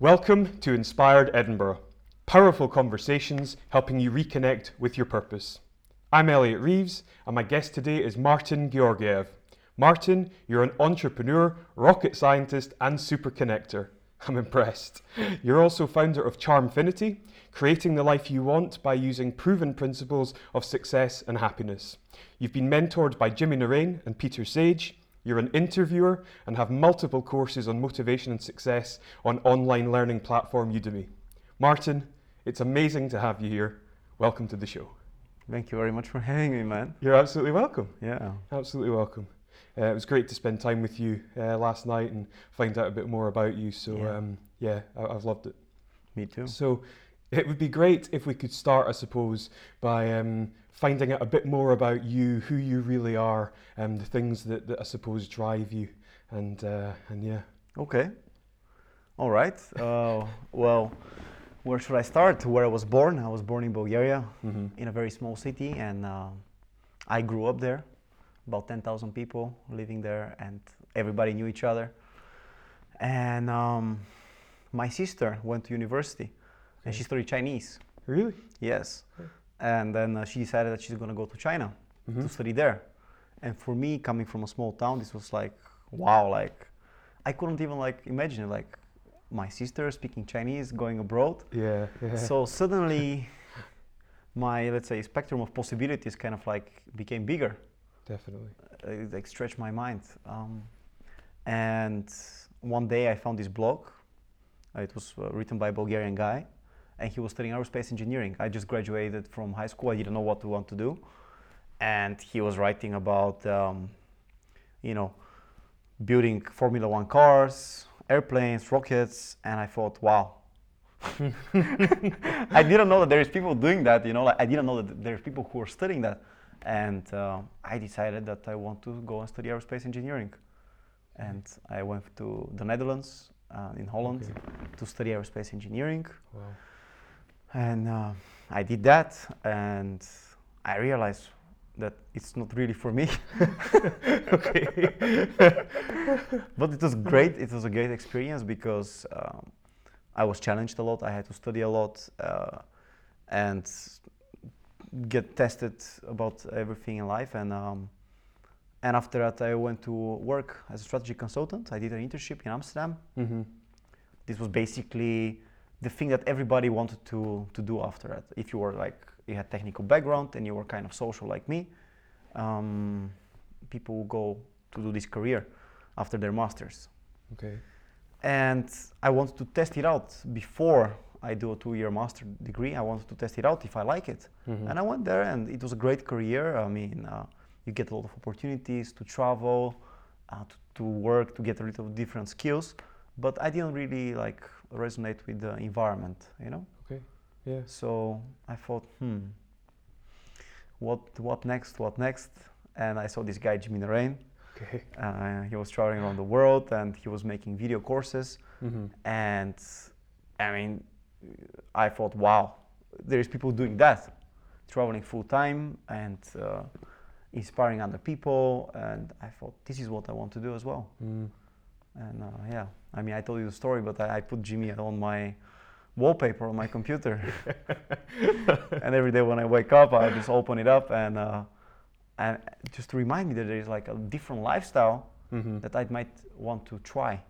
Welcome to Inspired Edinburgh, powerful conversations helping you reconnect with your purpose. I'm Elliot Reeves, and my guest today is Martin Georgiev. Martin, you're an entrepreneur, rocket scientist, and super connector. I'm impressed. You're also founder of Charmfinity, creating the life you want by using proven principles of success and happiness. You've been mentored by Jimmy Naraine and Peter Sage. You're an interviewer and have multiple courses on motivation and success on online learning platform Udemy. Martin, it's amazing to have you here. Welcome to the show. Thank you very much for having me, man. You're absolutely welcome. Yeah. Absolutely welcome. Uh, it was great to spend time with you uh, last night and find out a bit more about you. So Yeah. um, yeah, I- I've loved it. Me too. So it would be great if we could start, I suppose, by um, finding out a bit more about you, who you really are, and the things that, that I suppose drive you, and uh, and yeah. Okay. All right. Uh, well, where should I start? Where I was born? I was born in Bulgaria, Mm-hmm. in a very small city, and uh, I grew up there. About 10,000 people living there, and everybody knew each other. And um, my sister went to university, and she studied Chinese. Really? Yes. Okay. And then uh, she decided that she's going to go to China. Mhm. to study there. And for me, coming from a small town, this was like, wow, like I couldn't even like imagine it, like my sister speaking Chinese going abroad. Yeah. yeah. So suddenly, my let's say spectrum of possibilities kind of like became bigger. Definitely. Uh, It like stretched my mind. Um, and one day I found this blog. Uh, It was uh, written by a Bulgarian guy, and he was studying aerospace engineering. I just graduated from high school. I didn't know what to want to do, and he was writing about, um, you know, building Formula One cars, airplanes, rockets, and I thought, wow. I didn't know that there is people doing that. You know, like I didn't know that there's people who are studying that, and uh, I decided that I want to go and study aerospace engineering, and I went to the Netherlands uh, in Holland Okay. to study aerospace engineering, Wow. And uh, I did that, and I realized that it's not really for me. okay. but it was great. It was a great experience because um, I was challenged a lot. I had to study a lot uh, and get tested about everything in life. And um, and after that, I went to work as a strategy consultant. I did an internship in Amsterdam. mm-hmm. This was basically the thing that everybody wanted to to do after that. If you were like you had technical background and you were kind of social like me, um, people would go to do this career after their masters Okay. and I wanted to test it out before I do a two-year master degree. I wanted to test it out if I like it, Mhm. and I went there, and it was a great career. I mean, uh, you get a lot of opportunities to travel, uh, to, to work, to get a little different skills. But I didn't really like resonate with the environment, you know. Okay. Yeah. So I thought, hmm, what what next? What next? And I saw this guy Jimmy Naraine. Okay. Uh, he was traveling around the world, and he was making video courses Mm-hmm. and I mean, I thought, wow, there is people doing that, traveling full time and uh, inspiring other people, and I thought this is what I want to do as well. Mm. And uh, yeah, I mean, I told you the story, but I, I put Jimmy on my wallpaper on my computer, and every day when I wake up, I just open it up and uh, and just to remind me that there is like a different lifestyle Mm-hmm. that I might want to try.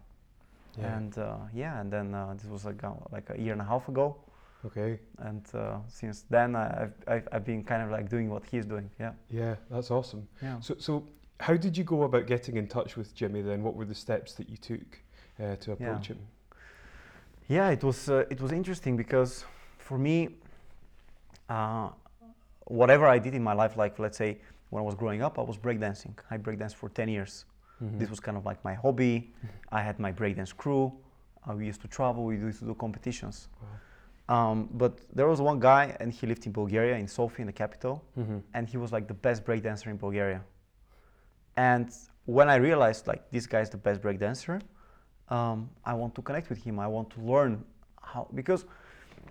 Yeah. And uh, yeah, and then uh, this was like uh, like a year and a half ago, okay. and uh, since then I've, I've I've been kind of like doing what he's doing. Yeah. Yeah, that's awesome. Yeah. So, so how did you go about getting in touch with Jimmy then? What were the steps that you took uh, to approach him? Yeah, it was uh, it was interesting because for me, uh, whatever I did in my life, like let's say when I was growing up, I was breakdancing. I breakdanced for 10 years. Mhm. This was kind of like my hobby. I had my breakdance crew. Uh, we used to travel. We used to do competitions. Um, but there was one guy, and he lived in Bulgaria, in Sofia, in the capital. Mhm. and he was like the best breakdancer in Bulgaria. And when I realized like this guy is the best breakdancer, um, I want to connect with him. I want to learn how because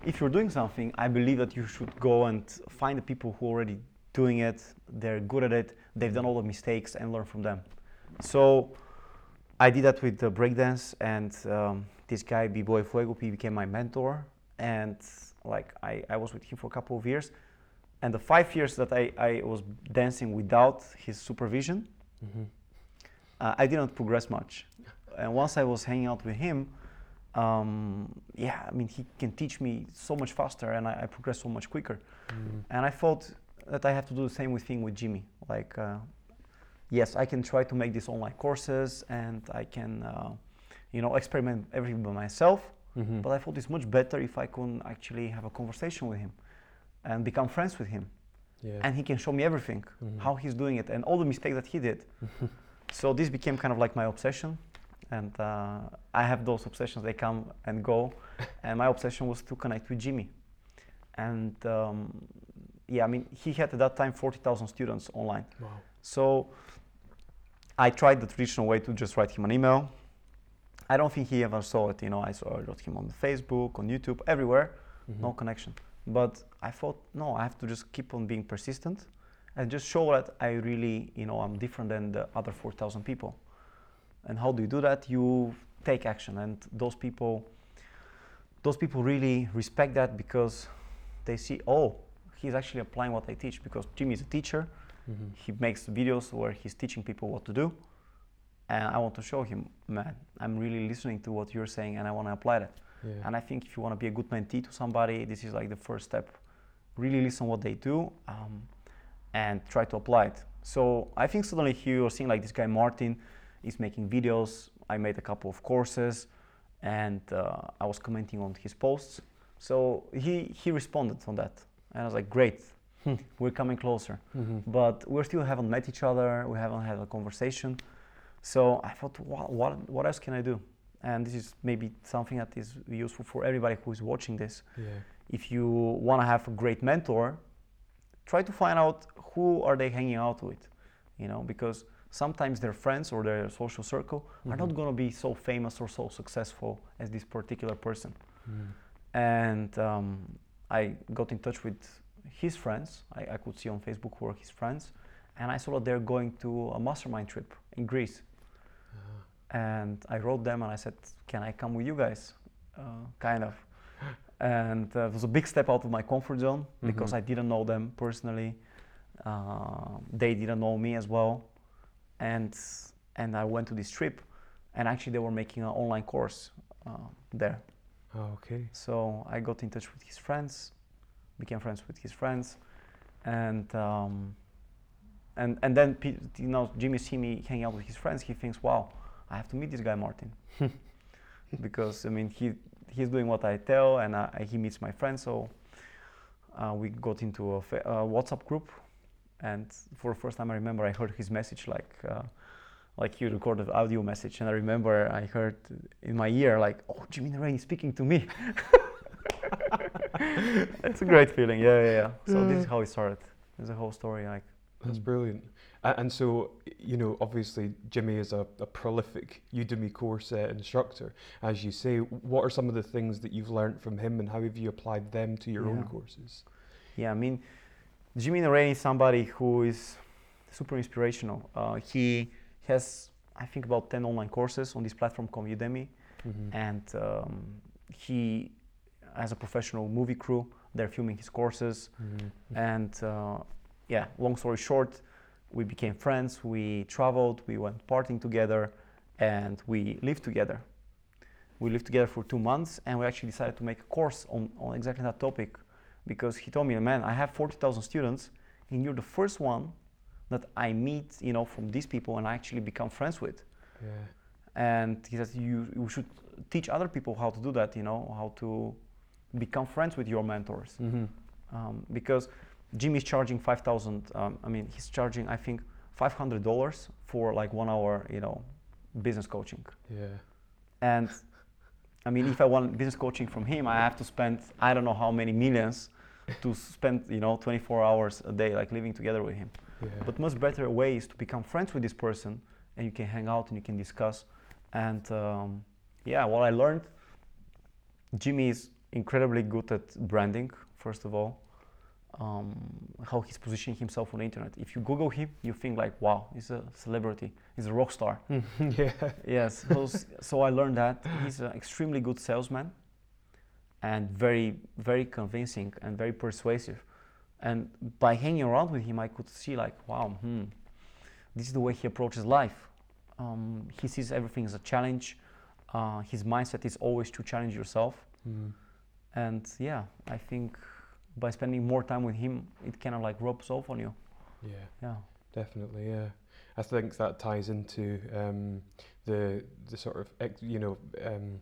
if you're doing something, I believe that you should go and find the people who are already doing it. They're good at it. They've done all the mistakes and learn from them. So I did that with the breakdance, and um, this guy B-Boy Fuego, he became my mentor, and like I, I was with him for a couple of years, and the five years that I, I was dancing without his supervision, Mm-hmm. uh, I didn't progress much. And once I was hanging out with him, um, yeah, I mean, he can teach me so much faster, and I, I progress so much quicker. Mm. And I thought that I have to do the same thing with Jimmy. Like, uh, yes, I can try to make these online courses, and I can, uh, you know, experiment everything by myself. Mm-hmm. But I thought it's much better if I can actually have a conversation with him, and become friends with him, Yeah. and he can show me everything, Mhm. how he's doing it, and all the mistakes that he did. so this became kind of like my obsession, and uh, I have those obsessions. They come and go, and my obsession was to connect with Jimmy, and um, yeah, I mean he had at that time forty thousand students online. Wow. So I tried the traditional way to just write him an email. I don't think he ever saw it. You know, I saw I wrote him on Facebook, on YouTube, everywhere, no Mhm. connection. But I thought, no, I have to just keep on being persistent and just show that I really, you know, I'm different than the other 4,000 people. And how do you do that? You take action, and those people, those people really respect that because they see, oh, he's actually applying what I teach. Because Jimmy is a teacher, Mhm. he makes videos where he's teaching people what to do, and I want to show him, man, I'm really listening to what you're saying, and I want to apply that. Yeah. And I think if you want to be a good mentee to somebody, this is like the first step. Really listen what they do um, and try to apply it. So I think suddenly here you're seeing like this guy Martin is making videos. I made a couple of courses and uh, I was commenting on his posts. So he, he responded on that. And I was like, great, Hmm. we're coming closer. Mhm. But we still haven't met each other, we haven't had a conversation. So I thought, what, what, what else can I do? And this is maybe something that is useful for everybody who is watching this. Yeah. If you want to have a great mentor, try to find out who are they hanging out with, you know, because sometimes their friends or their social circle are not Mhm. going to be so famous or so successful as this particular person. Mm. And um, I got in touch with his friends. I, I could see on Facebook who are his friends, and I saw that they're going to a mastermind trip in Greece. And I wrote them and I said, "Can I come with you guys?" Uh, kind of. And uh, it was a big step out of my comfort zone because Mhm. I didn't know them personally. Uh, they didn't know me as well, and and I went to this trip, and actually they were making an online course uh, there. Oh, okay. So I got in touch with his friends, became friends with his friends, and um, and and then you know Jimmy see me hanging out with his friends. He thinks, "Wow, I have to meet this guy Martin," because I mean he he's doing what I tell, and uh, he meets my friends. So uh, we got into a, fa- a WhatsApp group, and for the first time I remember I heard his message like. Uh, like he recorded audio message, and I remember I heard in my ear like, "Oh, Jimmy Naraine is speaking to me." it's a great feeling. Yeah, yeah, yeah. So this is how it started. There's a whole story. Like, That's brilliant. And so, you know, obviously, Jimmy is a, a prolific Udemy course uh, instructor. As you say, what are some of the things that you've learned from him and how have you applied them to your own courses? yeah, I mean, Jimmy Naraine is somebody who is super inspirational. Uh, he has, I think, about ten online courses on this platform called Udemy, Mhm. and um, he has a professional movie crew. They're filming his courses. Mhm. And uh, yeah, long story short, we became friends. We traveled, we went partying together, and we lived together. We lived together for two months, and we actually decided to make a course on, on exactly that topic because he told me, man, I have 40,000 students, and you're the first one that I meet, you know, from these people and I actually become friends with. Yeah. And he says, you, you should teach other people how to do that, you know, how to become friends with your mentors Mm-hmm. um, because Jimmy's charging five thousand. Um, I mean, he's charging I think five hundred dollars for like one hour, you know, business coaching. Yeah. And I mean, if I want business coaching from him, I have to spend I don't know how many millions to spend you know 24 hours a day like living together with him. Yeah. But much better way is to become friends with this person, and you can hang out and you can discuss. And um, yeah, what I learned, Jimmy is incredibly good at branding. First of all, um, how he's positioning himself on the internet. If you Google him, you think like, wow, he's a celebrity, he's a rock star. yeah. yes. So, so I learned that he's an extremely good salesman, and very, very convincing and very persuasive. And by hanging around with him, I could see like, wow, hmm, this is the way he approaches life. Um, he sees everything as a challenge. Uh, his mindset is always to challenge yourself. Mm. And yeah, I think by spending more time with him, it kind of like rubs off on you. Yeah. Yeah. Definitely, yeah. I think that ties into um, the the sort of you know um,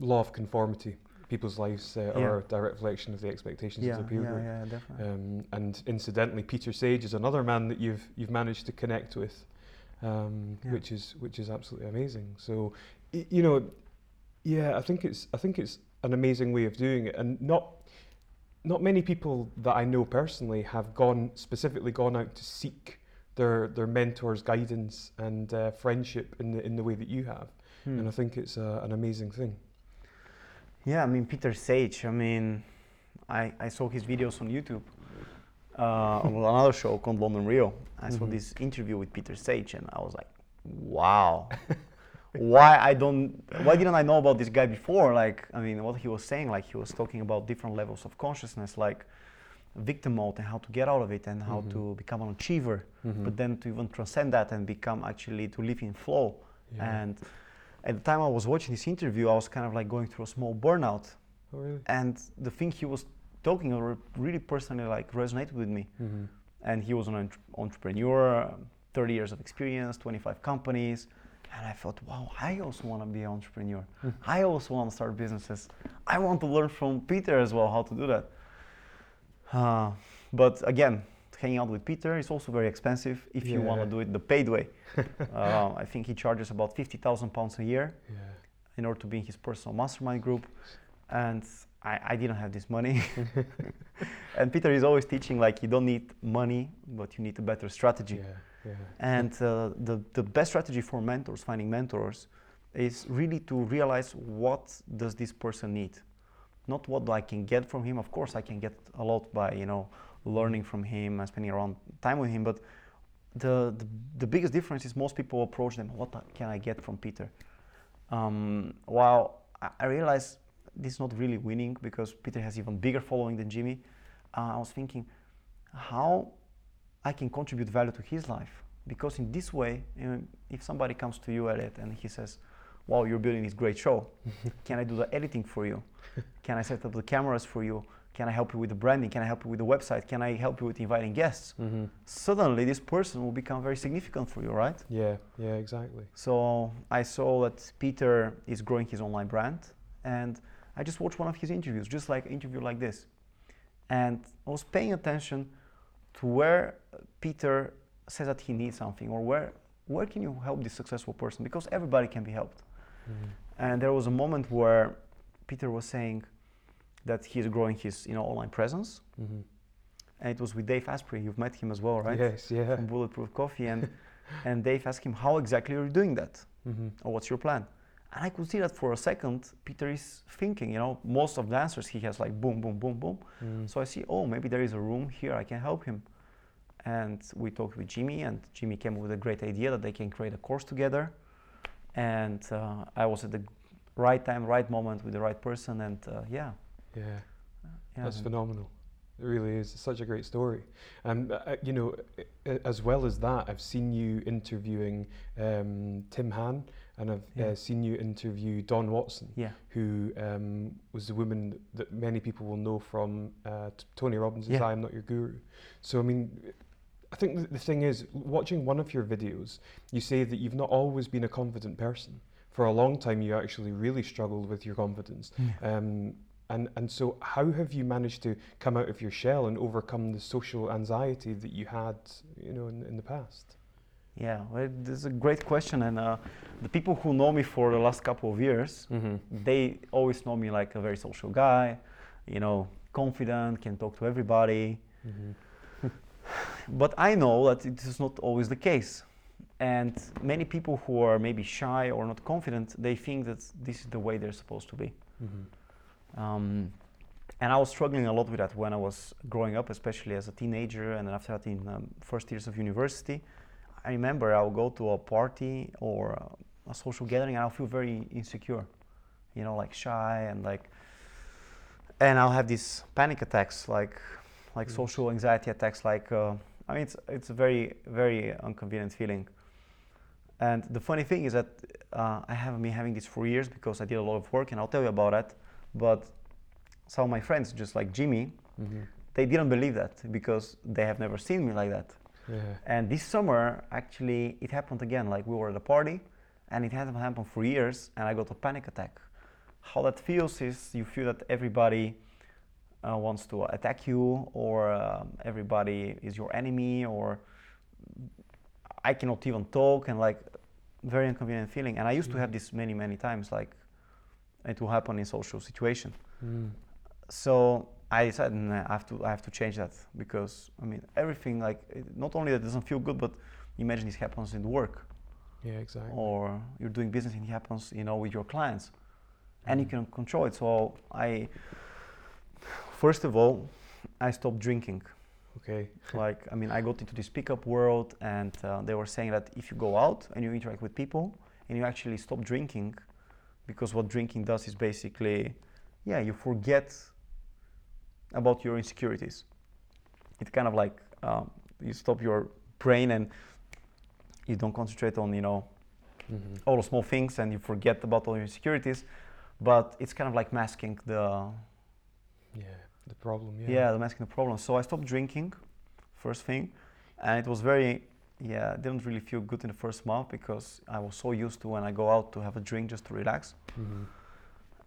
law of conformity. People's lives uh, Yeah. are a direct reflection of the expectations Yeah, of the peer yeah, group. yeah, definitely. Um, and incidentally, Peter Sage is another man that you've you've managed to connect with, um, Yeah. which is which is absolutely amazing. So, y- you know, yeah, I think it's I think it's an amazing way of doing it, and not not many people that I know personally have gone specifically gone out to seek their their mentors' guidance and uh, friendship in the in the way that you have, Hmm. and I think it's uh, an amazing thing. Yeah, I mean Peter Sage. I mean, I, I saw his videos on YouTube uh, on another show called London Real. I saw Mhm. this interview with Peter Sage, and I was like, wow. why I don't? Why didn't I know about this guy before? Like, I mean, what he was saying, like he was talking about different levels of consciousness, like victim mode and how to get out of it and how Mhm. to become an achiever, Mhm. but then to even transcend that and become actually to live in flow. Yeah. And at the time I was watching this interview, I was kind of like going through a small burnout. oh really? And the thing he was talking about really personally like resonated with me. hmm And he was an entre- entrepreneur, um, 30 years of experience, 25 companies. And I thought, wow, I also want to be an entrepreneur. Mm. I also want to start businesses. I want to learn from Peter as well how to do that. Uh, but again, hanging out with Peter is also very expensive if you want to do it the paid way. uh, I think he charges about 50,000 pounds a year Yeah. in order to be in his personal mastermind group. And I, I didn't have this money. and Peter is always teaching like you don't need money, but you need a better strategy. Yeah. Yeah. And uh, the, the best strategy for mentors, finding mentors, is really to realize what does this person need. Not what I can get from him. Of course, I can get a lot by you know learning from him and spending around time with him. But the, the the biggest difference is most people approach them. What can I get from Peter? Um, while I, realize this is not really winning because Peter has even bigger following than Jimmy. Uh, I was thinking, how I can contribute value to his life because in this way, you know, if somebody comes to you at it and he says, "Wow, you're building this great show. can I do the editing for you? Can I set up the cameras for you? Can I help you with the branding? Can I help you with the website? Can I help you with inviting guests?" hmm Suddenly, this person will become very significant for you, right? Yeah. Yeah. Exactly. So I saw that Peter is growing his online brand, and I just watched one of his interviews, just like an interview like this, and I was paying attention to where Peter says that he needs something, or where where can you help this successful person? Because everybody can be helped. Mhm. And there was a moment where Peter was saying that he's growing his you know online presence, Mhm. and it was with Dave Asprey. You've met him as well, right? Yes. Yeah. From Bulletproof Coffee, and and Dave asked him how exactly are you doing that hmm or what's your plan? And I could see that for a second, Peter is thinking, you know, most of the answers he has like boom, boom, boom, boom. Mm. So I see, oh, maybe there is a room here, I can help him. And we talked with Jimmy, and Jimmy came up with a great idea that they can create a course together. And uh, I was at the right time, right moment with the right person, and uh, yeah. Yeah. yeah. That's phenomenal. It really is. It's such a great story. And, uh, you know, as well as that, I've seen you interviewing um, Tim Han and I've Yeah. uh, seen you interview Don Watson, Yeah. who um, was the woman that many people will know from uh, t- Tony Robbins' Yeah. I Am Not Your Guru. So, I mean, I think th- the thing is, watching one of your videos, you say that you've not always been a confident person. For a long time, you actually really struggled with your confidence. Um, and, and so, how have you managed to come out of your shell and overcome the social anxiety that you had, you know, in, in the past? Yeah, well, this is a great question, and uh, the people who know me for the last couple of years, Mm-hmm. they always know me like a very social guy, you know, confident, can talk to everybody. Mm-hmm. But I know that it is not always the case. And many people who are maybe shy or not confident, they think that this is the way they're supposed to be. Mm-hmm. Um, and I was struggling a lot with that when I was growing up, especially as a teenager, and after that in um, first years of university. I remember I'll go to a party or a social gathering, and I'll feel very insecure, you know, like shy and like, and I'll have these panic attacks, like, like Yes. social anxiety attacks. Like, uh, I mean, it's it's a very very inconvenient feeling. And the funny thing is that uh, I haven't been having this for years because I did a lot of work, and I'll tell you about that. But some of my friends, just like Jimmy, Mhm. they didn't believe that because they have never seen me like that. Yeah. And this summer, actually, it happened again. Like we were at a party, and it hasn't happened for years, and I got a panic attack. How that feels is you feel that everybody uh, wants to attack you, or um, everybody is your enemy, or I cannot even talk, and like very inconvenient feeling. And I used to have this many, many times. Like it will happen in social situation Mm. so I decided nah, I have to I have to change that because I mean everything like it, not only that doesn't feel good, but imagine this happens in work Yeah, exactly. or you're doing business and it happens you know with your clients, and you Mm. can control it. So I first of all I stopped drinking. Okay. like I mean I got into this pickup world and uh, they were saying that if you go out and you interact with people and you actually stop drinking because what drinking does is basically yeah you forget about your insecurities it kind of like um, you stop your brain and you don't concentrate on you know Mhm. all the small things and you forget about all your insecurities but it's kind of like masking the Yeah. The problem. Yeah. yeah, the masking the problem. So I stopped drinking, first thing, and it was very, yeah, it didn't really feel good in the first month because I was so used to when I go out to have a drink just to relax. Mhm.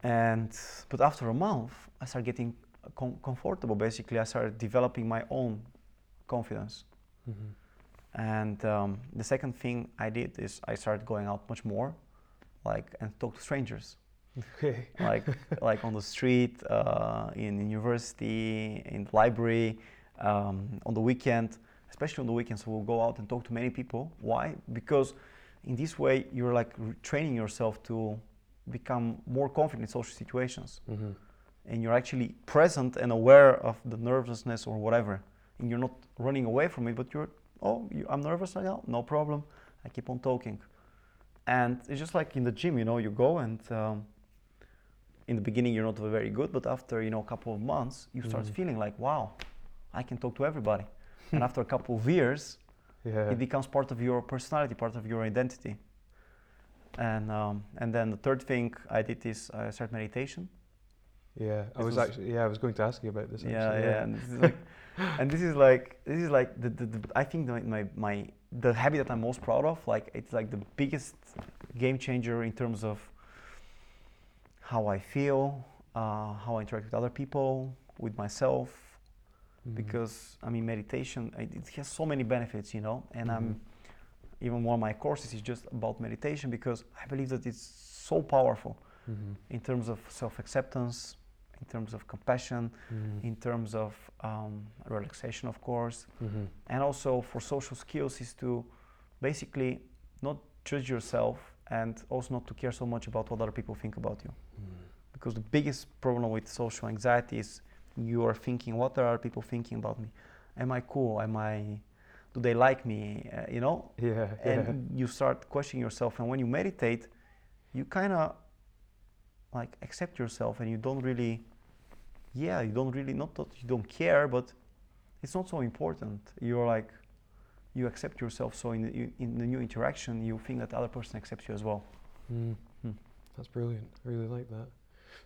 And but after a month, I started getting com- comfortable. Basically, I started developing my own confidence. Mhm. And um, the second thing I did is I started going out much more, like and talk to strangers. Okay. like like on the street, uh, in university, in the library, um, on the weekend. Especially on the weekends, we'll go out and talk to many people. Why? Because in this way, you're like training yourself to become more confident in social situations, Mhm. And you're actually present and aware of the nervousness or whatever, and you're not running away from it. But you're, oh, you, I'm nervous right now, no problem. I keep on talking, and it's just like in the gym, you know, you go and. Um, in the beginning you're not very good but after you know a couple of months you start Mhm. feeling like wow i can talk to everybody and after a couple of years Yeah. it becomes part of your personality part of your identity and um, and then the third thing i did is i started meditation yeah. I was, was- actually. Yeah, I was going to ask you about this. yeah actually, yeah and this is like and this is like this is like the, the, the i think the, my my the habit that i'm most proud of like it's like the biggest game changer in terms of how i feel uh, how i interact with other people with myself Mhm. because I mean meditation it, it has so many benefits you know and I'm Mhm. even one of my courses is just about meditation because I believe that it's so powerful Mhm. in terms of self-acceptance in terms of compassion Mhm. in terms of um, relaxation of course Mhm. and also for social skills is to basically not judge yourself and also not to care so much about what other people think about you Mhm. because the biggest problem with social anxiety is you are thinking what are people thinking about me am i cool am i do they like me uh, you know Yeah. and yeah. you start questioning yourself and when you meditate you kind of like accept yourself and you don't really yeah you don't really not that you don't care but it's not so important you're like you accept yourself so in the, you- in the new interaction you think that the other person accepts you as well Mm. Hmm. That's brilliant. I really like that.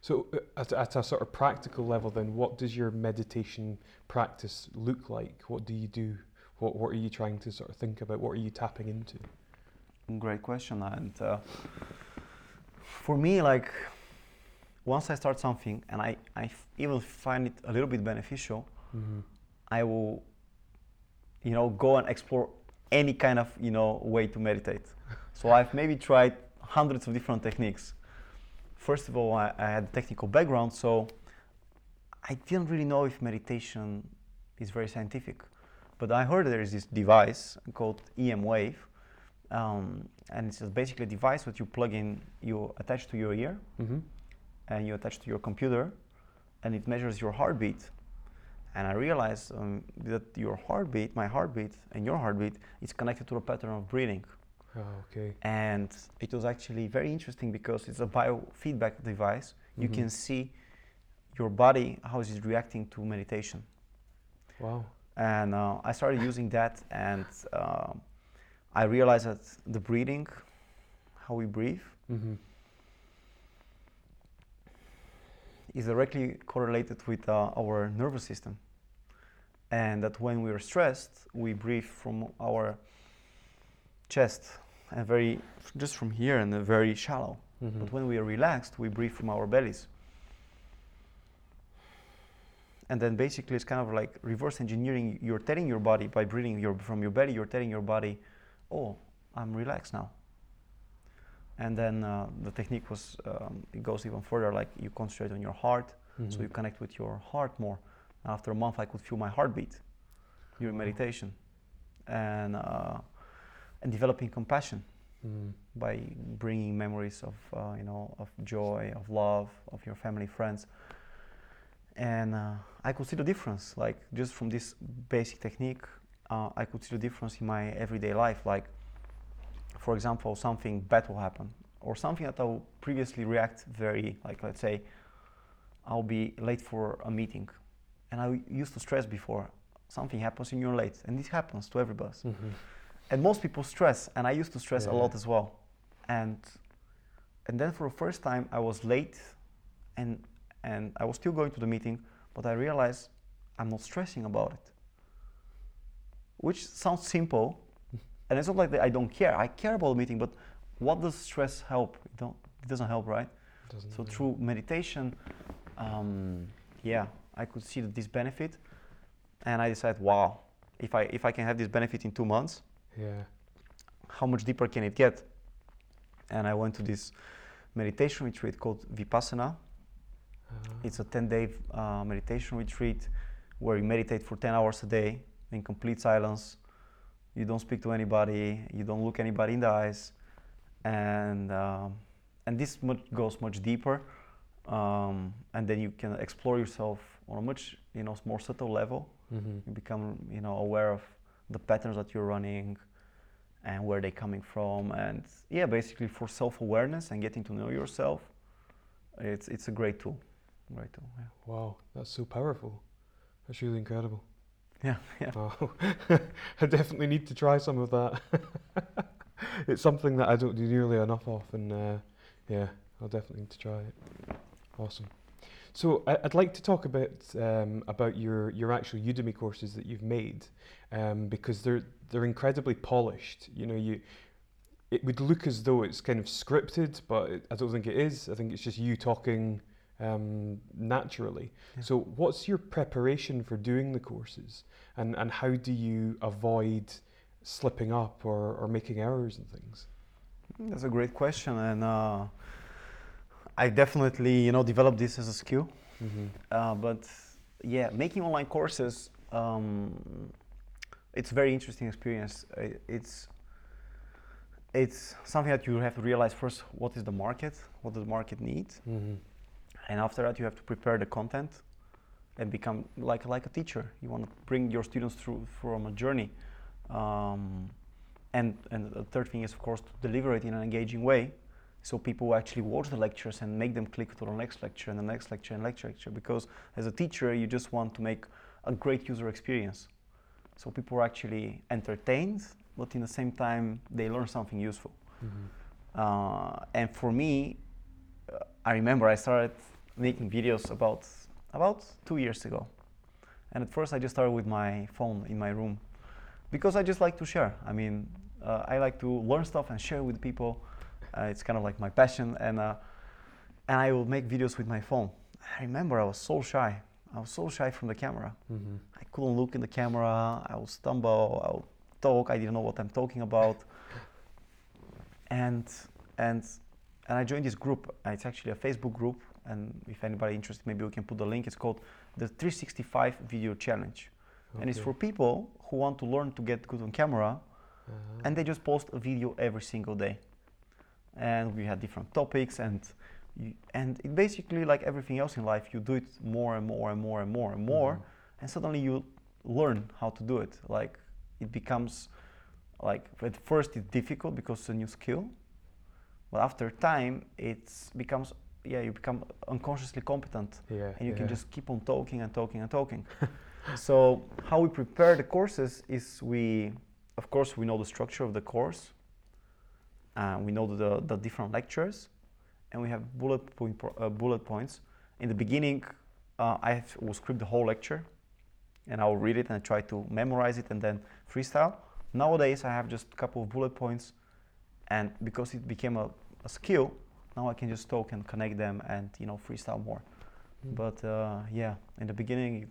So, uh, at, at a sort of practical level, then, what does your meditation practice look like? What do you do? What What are you trying to sort of think about? What are you tapping into? Great question. And uh, for me, like, once I start something and I, even find it a little bit beneficial, Mm-hmm. I will, you know, go and explore any kind of, you know, way to meditate. So I've maybe tried hundreds of different techniques. First of all, I, I had a technical background, so I didn't really know if meditation is very scientific. But I heard there is this device called emWave, um, and it's just basically a device that you plug in, you attach to your ear, Mm-hmm. And you attach to your computer, and it measures your heartbeat. And I realized um, that your heartbeat, my heartbeat, and your heartbeat is connected to a pattern of breathing. Oh, okay. And it was actually very interesting because it's a biofeedback device. You Mhm. can see your body how is it reacting to meditation. Wow. And uh, I started using that, and um I realized that the breathing, how we breathe, Mm-hmm. Is directly correlated with uh, our nervous system. And that when we are stressed, we breathe from our chest and very, just from here and very shallow. Mm-hmm. But when we are relaxed, we breathe from our bellies. And then basically, it's kind of like reverse engineering. You're telling your body by breathing your, from your belly, you're telling your body, oh, I'm relaxed now. And then uh, the technique was, um, it goes even further, like you concentrate on your heart, so Mhm. you connect with your heart more. After a month, I could feel my heartbeat during Wow. meditation. And, uh, and developing compassion Mm. by bringing memories of uh, you know of joy of love of your family friends and uh, i could see the difference like just from this basic technique uh, i could see the difference in my everyday life like for example something bad will happen or something that i will previously react very like let's say i'll be late for a meeting and i used to stress before something happens and you're late and this happens to everybody Mhm. and most people stress and i used to stress a lot as well. And and then for the first time i was late and and i was still going to the meeting but i realized i'm not stressing about it. Which sounds simple and it's not like i don't care i care about the meeting but what does stress help it, don't, it doesn't help right Doesn't so really- through meditation um, yeah i could see this benefit and i decided wow if i if i can have this benefit in two months Yeah. how much deeper can it get? And I went to this meditation retreat called Vipassana. Uh, It's a 10 day uh, meditation retreat where you meditate for 10 hours a day in complete silence. You don't speak to anybody, you don't look anybody in the eyes. And, um, and this much goes much deeper. Um, and then you can explore yourself on a much you know, more subtle level mhm. you become you know aware of the patterns that you're running and where they're coming from and yeah basically for self-awareness and getting to know yourself it's it's a great tool great tool yeah Wow, that's so powerful. That's really incredible. Yeah, yeah. Wow. I definitely need to try some of that. it's something that I don't do nearly enough of, and uh, yeah, I'll definitely need to try it. Awesome. So I, I'd like to talk a bit um, about your your actual Udemy courses that you've made, um, because they're they're incredibly polished. You know, you it would look as though it's kind of scripted, but it, I don't think it is. I think it's just you talking um, naturally. Yeah. So, what's your preparation for doing the courses, and and how do you avoid slipping up or, or making errors and things? that's a great question and uh, i definitely you know developed this as a skill Mm-hmm. uh, but yeah making online courses um, it's a very interesting experience it's it's something that you have to realize first what is the market what does the market need Mm-hmm. And after that you have to prepare the content and become like like a teacher. You want to bring your students through from a journey. Um, and and the third thing is of course to deliver it in an engaging way so people actually watch the lectures and make them click to the next lecture and the next lecture and lecture, lecture. Because as a teacher you just want to make a great user experience. So people are actually entertained but in the same time they learn something useful. Mm-hmm. uh, and for me, uh, I remember I started making videos about about two years ago. And at first, I just started with my phone in my room because I just like to share. I mean, uh, I like to learn stuff and share with people. Uh, it's kind of like my passion, and uh, and I will make videos with my phone. I remember I was so shy. I was so shy from the camera. Mm-hmm. I couldn't look in the camera. I would stumble. I would talk. I didn't know what I'm talking about. And and and I joined this group. It's actually a Facebook group. And if anybody interested, maybe we can put the link. It's called the 365 Video Challenge, and it's for people who want to learn to get good on camera. Uh-huh. And they just post a video every single day. And we had different topics, and you, and it basically like everything else in life, you do it more and more and more and more and more, Mhm. and suddenly you learn how to do it. Like it becomes like at first it's difficult because it's a new skill, but after time it becomes yeah you become unconsciously competent Yeah. and you can just keep on talking and talking and talking. so how we prepare the courses is we, of course, we know the structure of the course. Uh, we know the, the different lectures, and we have bullet point uh, bullet points. In the beginning, uh, I have, will script the whole lecture, and I will read it and try to memorize it and then freestyle. Nowadays, I have just a couple of bullet points, and because it became a, a skill, now I can just talk and connect them and you know freestyle more. Mm. But uh, yeah, in the beginning,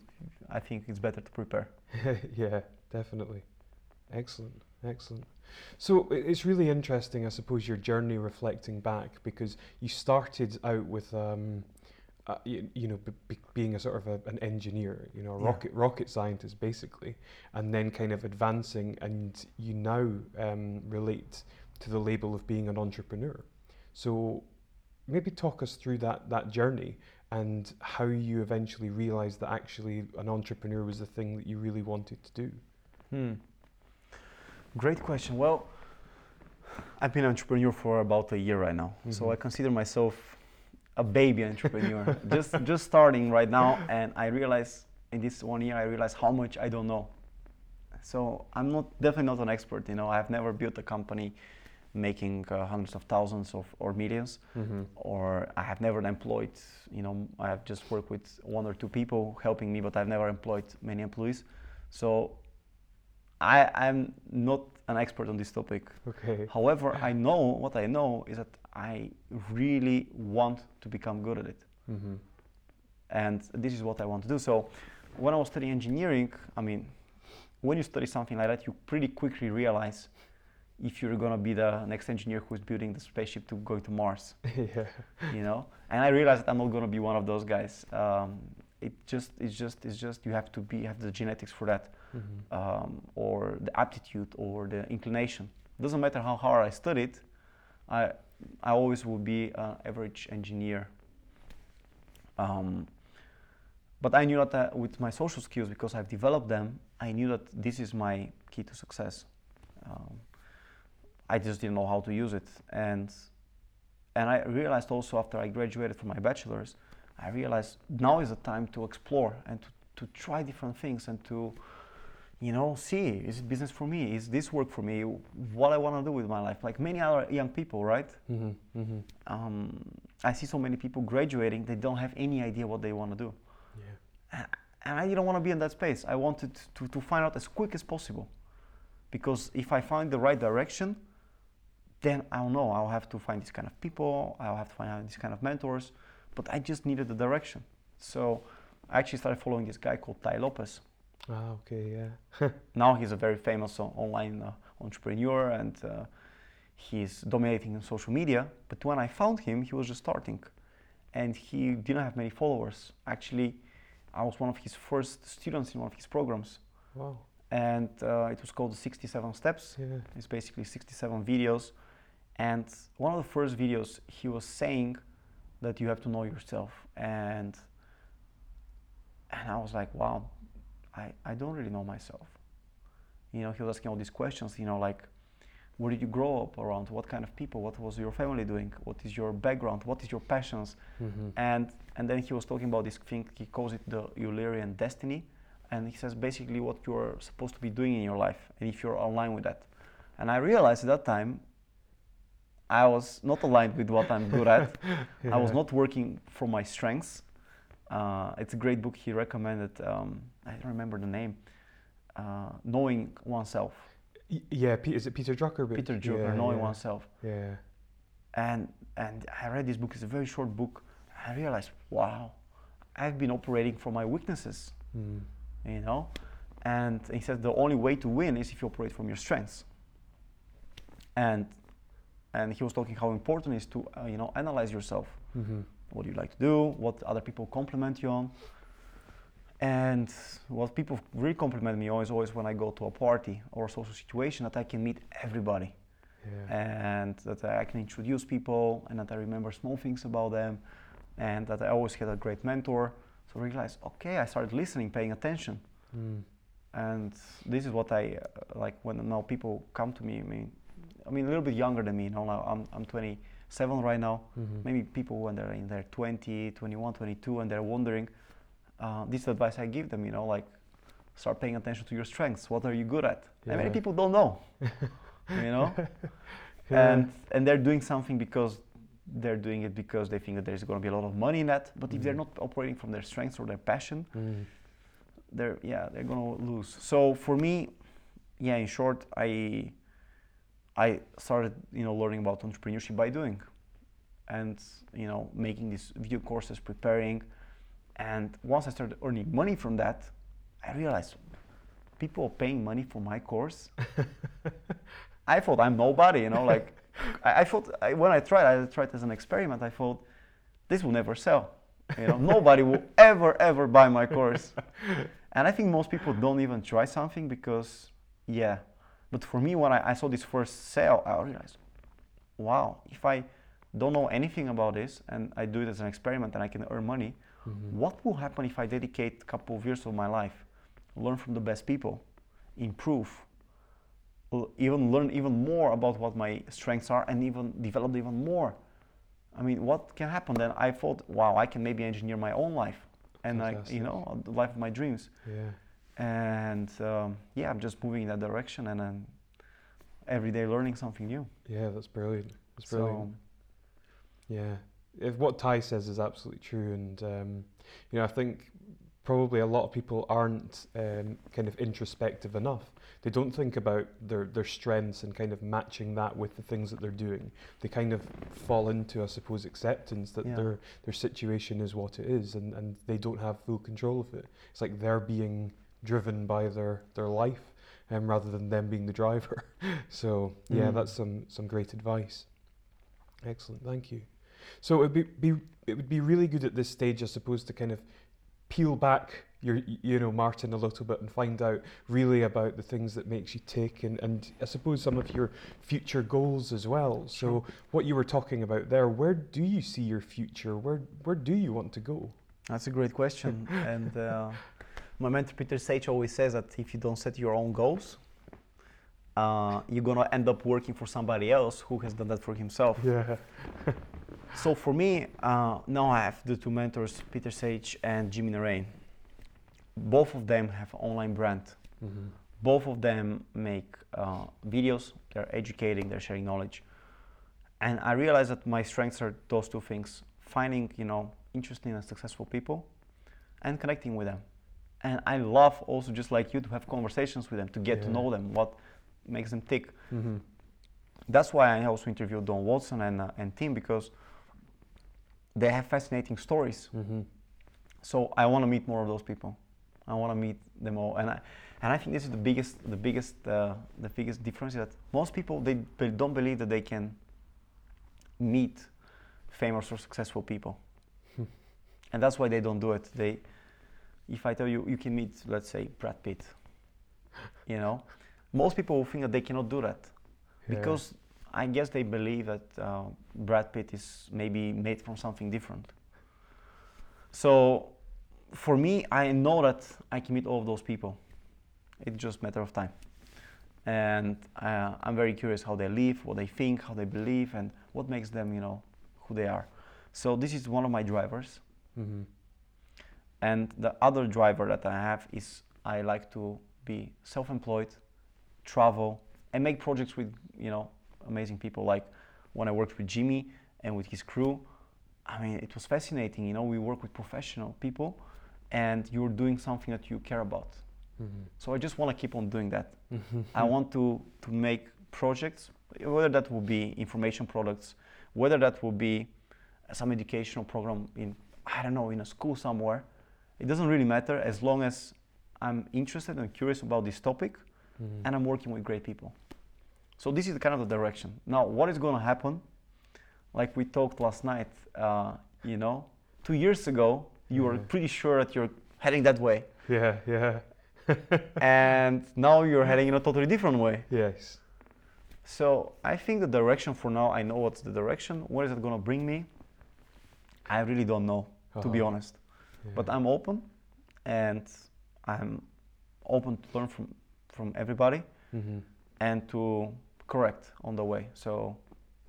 I think it's better to prepare. yeah, definitely. Excellent, excellent. So it's really interesting, I suppose, your journey reflecting back because you started out with, um, uh, you, you know, b- b- being a sort of a, an engineer, you know, a Yeah. rocket rocket scientist basically, and then kind of advancing, and you now um, relate to the label of being an entrepreneur. So maybe talk us through that that journey and how you eventually realized that actually an entrepreneur was the thing that you really wanted to do. Hmm. Great question. Well, I've been an entrepreneur for about a year right now, so Mhm. I consider myself a baby entrepreneur, just just starting right now. And I realize in this one year, I realize how much I don't know. So I'm not definitely not an expert. You know, I've never built a company making uh, hundreds of thousands of or millions. Mm-hmm. or I have never employed, you know, I have just worked with one or two people helping me, but I've never employed many employees. So I, I'm not an expert on this topic. Okay. However, I know what I know is that I really want to become good at it. Mm-hmm. And this is what I want to do. So when I was studying engineering, I mean, when you study something like that, you pretty quickly realize if you're gonna be the next engineer who's building the spaceship to go to Mars. yeah. you know and i realized i'm not going to be one of those guys um, it just it's just it's just you have to be have the genetics for that Mm-hmm. um, or the aptitude or the inclination It doesn't matter how hard i studied i i always will be an average engineer um, but i knew that uh, with my social skills because i've developed them i knew that this is my key to success um, i just didn't know how to use it and and I realized also after I graduated from my bachelor's, I realized now is the time to explore and to, to try different things and to, you know, see is it business for me? Is this work for me? What I want to do with my life? Like many other young people, right? Mm-hmm. Mm-hmm. Um, I see so many people graduating, they don't have any idea what they want to do. Yeah. And I didn't want to be in that space. I wanted to, to find out as quick as possible. Because if I find the right direction, then I don't know I'll have to find this kind of people, I'll have to find these kind of mentors, but I just needed the direction. So I actually started following this guy called Tai Lopez. Ah, okay, yeah. Now he's a very famous online uh, entrepreneur and uh, he's dominating in social media. But when I found him, he was just starting and he didn't have many followers. Actually, I was one of his first students in one of his programs. Wow. And uh, it was called 67 Steps. Yeah. It's basically 67 videos. And one of the first videos, he was saying that you have to know yourself. And and I was like, wow, I, I don't really know myself. You know, he was asking all these questions, you know, like, where did you grow up around? What kind of people? What was your family doing? What is your background? What is your passions? Mm-hmm. And and then he was talking about this thing. He calls it the Eulerian destiny, and he says basically what you're supposed to be doing in your life, and if you're aligned with that. And I realized at that time, I was not aligned with what I'm good at. I was not working from my strengths. Uh, it's a great book he recommended. Um, I don't remember the name. Uh, Knowing oneself. Y- Yeah, Pe- is it Peter Drucker? Peter Drucker, yeah, Knowing yeah. oneself. Yeah. and and I read this book. It's a very short book. I realized, wow, I've been operating from my weaknesses, Mm. you know. And he says the only way to win is if you operate from your strengths. And and he was talking how important it is to uh, you know analyze yourself. Mm-hmm. What do you like to do? What other people compliment you on? And what people really compliment me on is always when I go to a party or a social situation that I can meet everybody. yeah. and that I can introduce people and that I remember small things about them and that I always had a great mentor. So I realized, okay, I started listening, paying attention. Mm. And this is what I uh, like when now people come to me. I mean, I mean a little bit younger than me. You know, I'm I'm 27 right now. Mm-hmm. Maybe people when they're in their 20, 21, 22, and they're wondering. Uh, this is advice I give them. You know, like start paying attention to your strengths. What are you good at? Yeah. And many people don't know. you know, yeah. and and they're doing something because they're doing it because they think that there's going to be a lot of money in that. But mm. if they're mm. not operating from their strengths or their passion, mm. they're yeah they're going to lose. So for me, yeah, in short, I I started you know learning about entrepreneurship by doing, and you know making these video courses, preparing, and once I started earning money from that, I realized people are paying money for my course. I thought I'm nobody, you know, like I, I thought I, when I tried, I tried as an experiment. I thought this will never sell. You know, nobody will ever ever buy my course. And I think most people don't even try something because, yeah. But for me, when I, I saw this first sale, I realized, wow, if I don't know anything about this and I do it as an experiment and I can earn money, mm-hmm. what will happen if I dedicate a couple of years of my life, learn from the best people, improve, even learn even more about what my strengths are and even develop even more. I mean, what can happen then? I thought, wow, I can maybe engineer my own life and I, you know, the life of my dreams. Yeah. And um, yeah, I'm just moving in that direction and then every day learning something new. Yeah, that's brilliant. That's brilliant. So, yeah, if what Tai says is absolutely true, and um, you know, I think probably a lot of people aren't um, kind of introspective enough. They don't think about their, their strengths and kind of matching that with the things that they're doing. They kind of fall into, I suppose, acceptance that yeah. their their situation is what it is, and, and they don't have full control of it. It's like they're being driven by their their life, um, rather than them being the driver. so yeah, mm. that's some some great advice. Excellent, thank you. So it would be, be it would be really good at this stage, I suppose, to kind of peel back your you know Martin a little bit and find out really about the things that makes you tick and, and I suppose some of your future goals as well. So what you were talking about there, where do you see your future? Where where do you want to go? That's a great question. and uh, my mentor Peter Sage always says that if you don't set your own goals, uh, you're gonna end up working for somebody else who has done that for himself. Yeah. so for me, uh, now I have the two mentors, Peter Sage and Jimmy Naraine. Both of them have online brand. Mm-hmm. Both of them make uh, videos. They're educating. They're sharing knowledge. And I realized that my strengths are those two things: finding, you know, interesting and successful people, and connecting with them. And I love also, just like you, to have conversations with them, to get yeah. to know them, what makes them tick. Mm-hmm. That's why I also interviewed Dawn Watson and, uh, and Tim because they have fascinating stories. Mm-hmm. So I want to meet more of those people. I want to meet them all, and I, and I think this is the biggest, the biggest, uh, the biggest difference is that most people they, they don't believe that they can meet famous or successful people, and that's why they don't do it. They, if I tell you you can meet, let's say Brad Pitt, you know, most people will think that they cannot do that yeah. because I guess they believe that uh, Brad Pitt is maybe made from something different. So for me, I know that I can meet all of those people. It's just a matter of time. And uh, I'm very curious how they live, what they think, how they believe, and what makes them, you know, who they are. So this is one of my drivers. Mm-hmm. And the other driver that I have is I like to be self-employed, travel, and make projects with, you know, amazing people. Like when I worked with Jimmy and with his crew, I mean, it was fascinating. You know, we work with professional people, and you're doing something that you care about. Mm-hmm. So I just want to keep on doing that. I want to to make projects, whether that will be information products, whether that will be some educational program in I don't know in a school somewhere. It doesn't really matter as long as I'm interested and curious about this topic, mm-hmm. and I'm working with great people. So this is kind of the direction. Now, what is going to happen? Like we talked last night, uh, you know, two years ago, you were pretty sure that you're heading that way. Yeah, yeah. and now you're heading in a totally different way. Yes. So I think the direction for now, I know what's the direction. Where is it gonna bring me? I really don't know, to be Uh-huh. honest. Yeah. But I'm open, and I'm open to learn from from everybody Mhm. and to correct on the way. So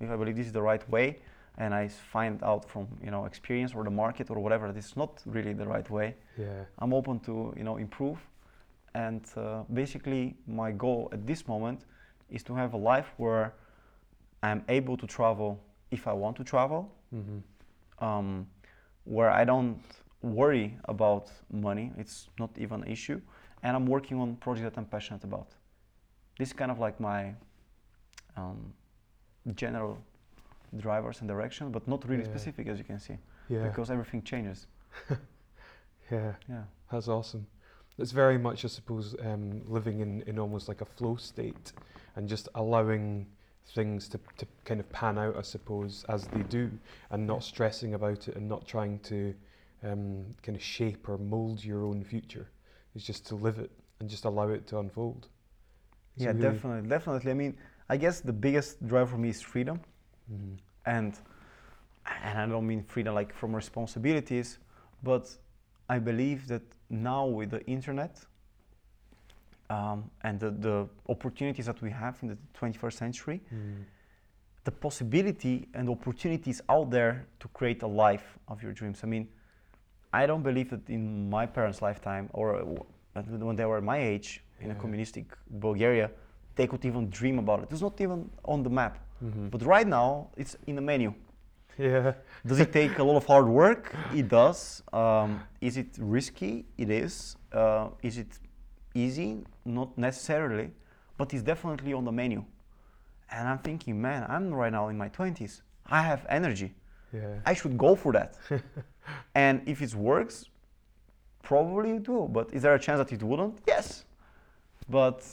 if I believe this is the right way, and I find out from you know experience or the market or whatever that it's not really the right way, Yeah. I'm open to you know improve. And uh, basically, my goal at this moment is to have a life where I'm able to travel if I want to travel, Mhm. um, where I don't worry about money. It's not even an issue, and I'm working on projects that I'm passionate about. This is kind of like my um, general drivers and direction, but not really Yeah. specific, as you can see, Yeah. because everything changes. yeah. Yeah. That's awesome. It's very much, I suppose, um, living in, in almost like a flow state and just allowing things to, to kind of pan out, I suppose, as they do, and not stressing about it and not trying to um, kind of shape or mold your own future. It's just to live it and just allow it to unfold. A yeah, really- definitely, definitely. I mean, I guess the biggest drive for me is freedom, Mhm. and and I don't mean freedom like from responsibilities, but I believe that now with the internet um, and the, the opportunities that we have in the 21st century, Mm. the possibility and opportunities out there to create a life of your dreams. I mean, I don't believe that in my parents' lifetime or uh, when they were my age in a communistic Bulgaria, they could even dream about it. It's not even on the map. Mhm. But right now, it's in the menu. Yeah. Does it take a lot of hard work? It does. Um, is it risky? It is. Uh, is it easy? Not necessarily, but it's definitely on the menu. And I'm thinking, man, I'm right now in my 20s. I have energy. Yeah. I should go for that. and if it works, probably it will. But is there a chance that it wouldn't? Yes. But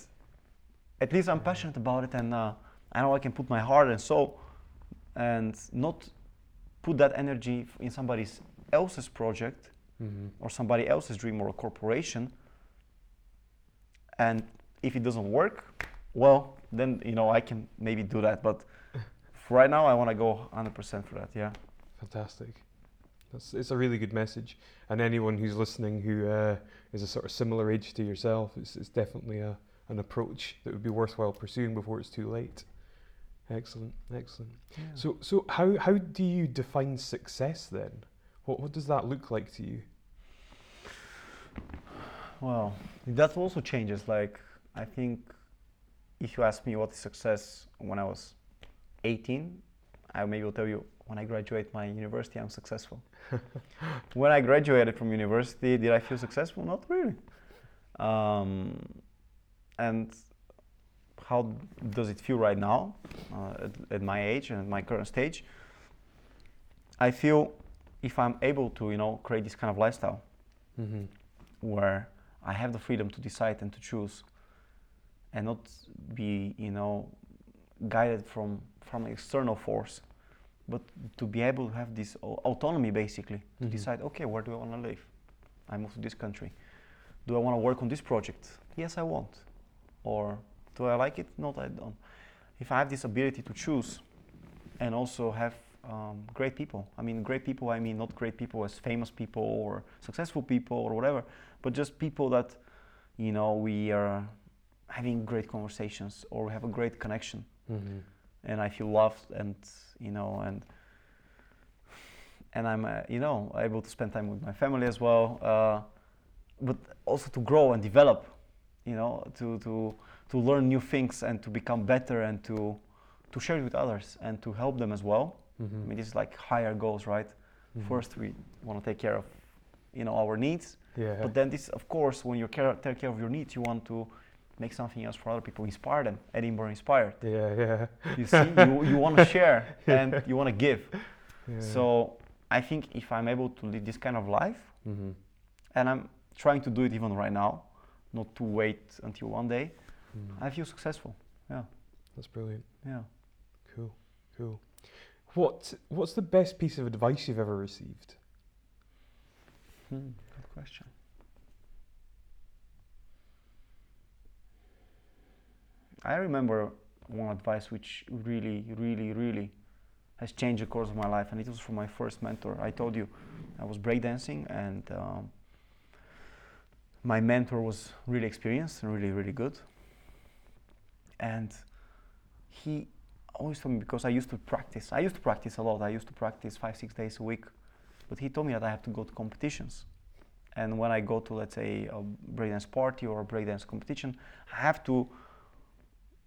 at least I'm passionate about it, and uh, I know I can put my heart and soul, and not put that energy in somebody else's project Mhm. or somebody else's dream or a corporation. And if it doesn't work, well, then you know I can maybe do that. But for right now, I want to go 100% for that. Yeah. Fantastic. That's, it's a really good message. And anyone who's listening who uh, is a sort of similar age to yourself, it's, it's definitely a, an approach that would be worthwhile pursuing before it's too late. Excellent, excellent. So, so how, how do you define success then? What, what does that look like to you? Well, that also changes. Like, I think if you ask me what is success when I was 18, I maybe will tell you when I graduate my university, I'm successful. when I graduated from university, did I feel successful? Not really. Um, and how does it feel right now uh, at, at my age and at my current stage? I feel if I'm able to, you know, create this kind of lifestyle Mm-hmm. where I have the freedom to decide and to choose, and not be, you know, guided from from an external force, but to be able to have this au- autonomy basically to Mhm. decide, okay, where do I want to live? I move to this country. Do I want to work on this project? Yes, I want. Or do I like it? No, I don't. If I have this ability to choose, and also have um, great people. I mean, great people. I mean, not great people as famous people or successful people or whatever, but just people that, you know, we are having great conversations or we have a great connection, Mm-hmm. And I feel loved and you know and and I'm uh, you know able to spend time with my family as well, uh, but also to grow and develop, you know, to to to learn new things and to become better and to to share it with others and to help them as well. Mm-hmm. I mean, this is like higher goals, right? First, we want to take care of, you know, our needs. yeah. But then this, of course, when you care, take care of your needs, you want to make something else for other people, inspire them. Edinburgh inspired. yeah, yeah. You see, you, you want to share and you want to give. yeah. So I think if I'm able to lead this kind of life, Mm-hmm. and I'm trying to do it even right now, not to wait until one day, Mm. I feel successful. Yeah, That's brilliant. yeah. Cool, cool. What What's the best piece of advice you've ever received? Hmm, good question. I remember one advice which really, really, really has changed the course of my life, and it was from my first mentor. I told you, I was breakdancing, and um, my mentor was really experienced and really, really good. And he always told me because I used to practice. I used to practice a lot. I used to practice five, six days a week. But he told me that I have to go to competitions. And when I go to, let's say, a breakdance party or a breakdance competition, I have to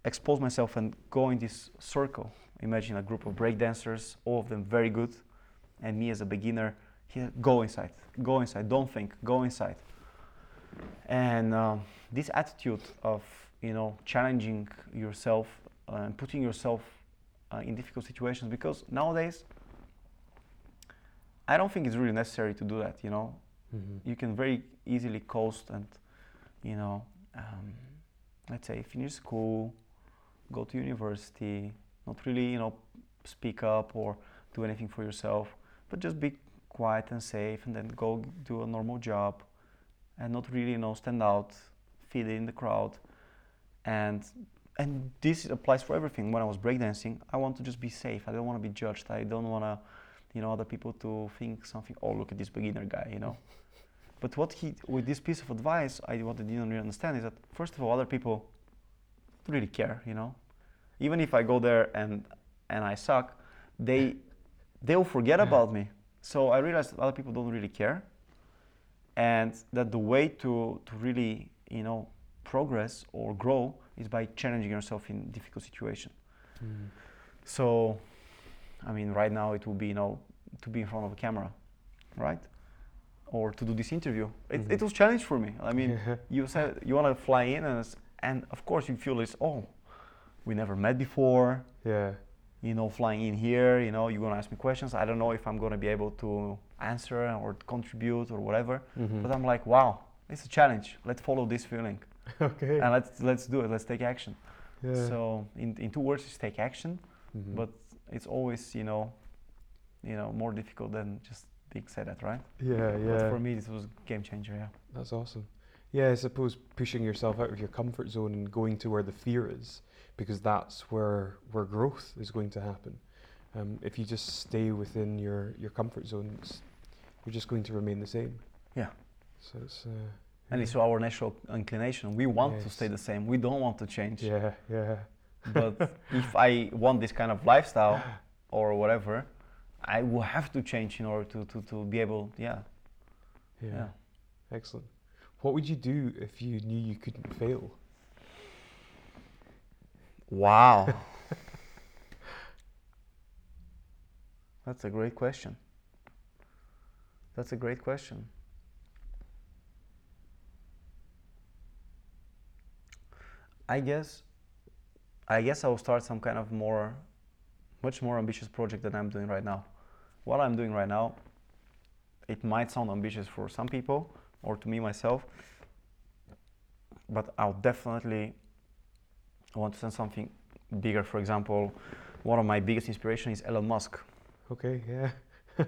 expose myself and go in this circle. Imagine a group of breakdancers, all of them very good, and me as a beginner, here, go inside, go inside, don't think, go inside. And um, this attitude of you know challenging yourself uh, and putting yourself uh, in difficult situations, because nowadays I don't think it's really necessary to do that. You know, Mm-hmm. you can very easily coast and you know um, let's say finish school go to university not really you know speak up or do anything for yourself but just be quiet and safe and then go do a normal job and not really you know stand out fit in the crowd. And and this applies for everything. When i was breakdancing i want to just be safe. I don't want to be judged. I don't want to you know other people to think something oh look at this beginner guy you know? But what he, with this piece of advice, I what I didn't really understand is that first of all, other people don't really care, you know. Even if I go there and and I suck, they they'll forget about me. So I realized other people don't really care, and that the way to to really you know progress or grow is by challenging yourself in difficult situations. Mm. So, I mean, right now it will be you know to be in front of a camera, right? Or to do this interview. It, Mhm. it was challenge for me. I mean, you said you want to fly in and and of course you feel this oh we never met before yeah. you know flying in here you know you're going to ask me questions i don't know if i'm going to be able to answer or contribute or whatever Mhm. but i'm like wow it's a challenge let's follow this feeling okay. and let's let's do it let's take action yeah. so in, in two words it's take action Mhm. but it's always you know you know more difficult than just being said that right yeah, yeah. but for me this was game changer yeah That's awesome. Yeah, I suppose pushing yourself out of your comfort zone and going to where the fear is, because that's where where growth is going to happen. Um, if you just stay within your your comfort zone, it's, you're just going to remain the same. Yeah. So it's. Uh, and yeah. it's our natural inclination we want to stay the same we don't want to change Yeah, yeah. but if I want this kind of lifestyle or whatever, I will have to change in order to, to, to be able, yeah, Yeah. yeah. Excellent. What would you do if you knew you couldn't fail? Wow. That's a great question. That's a great question. I guess I guess I will start some kind of more much more ambitious project than I'm doing right now. What I'm doing right now, it might sound ambitious for some people or to me myself, but I'll definitely want to send something bigger. For example, one of my biggest inspirations is Elon Musk. Okay, yeah.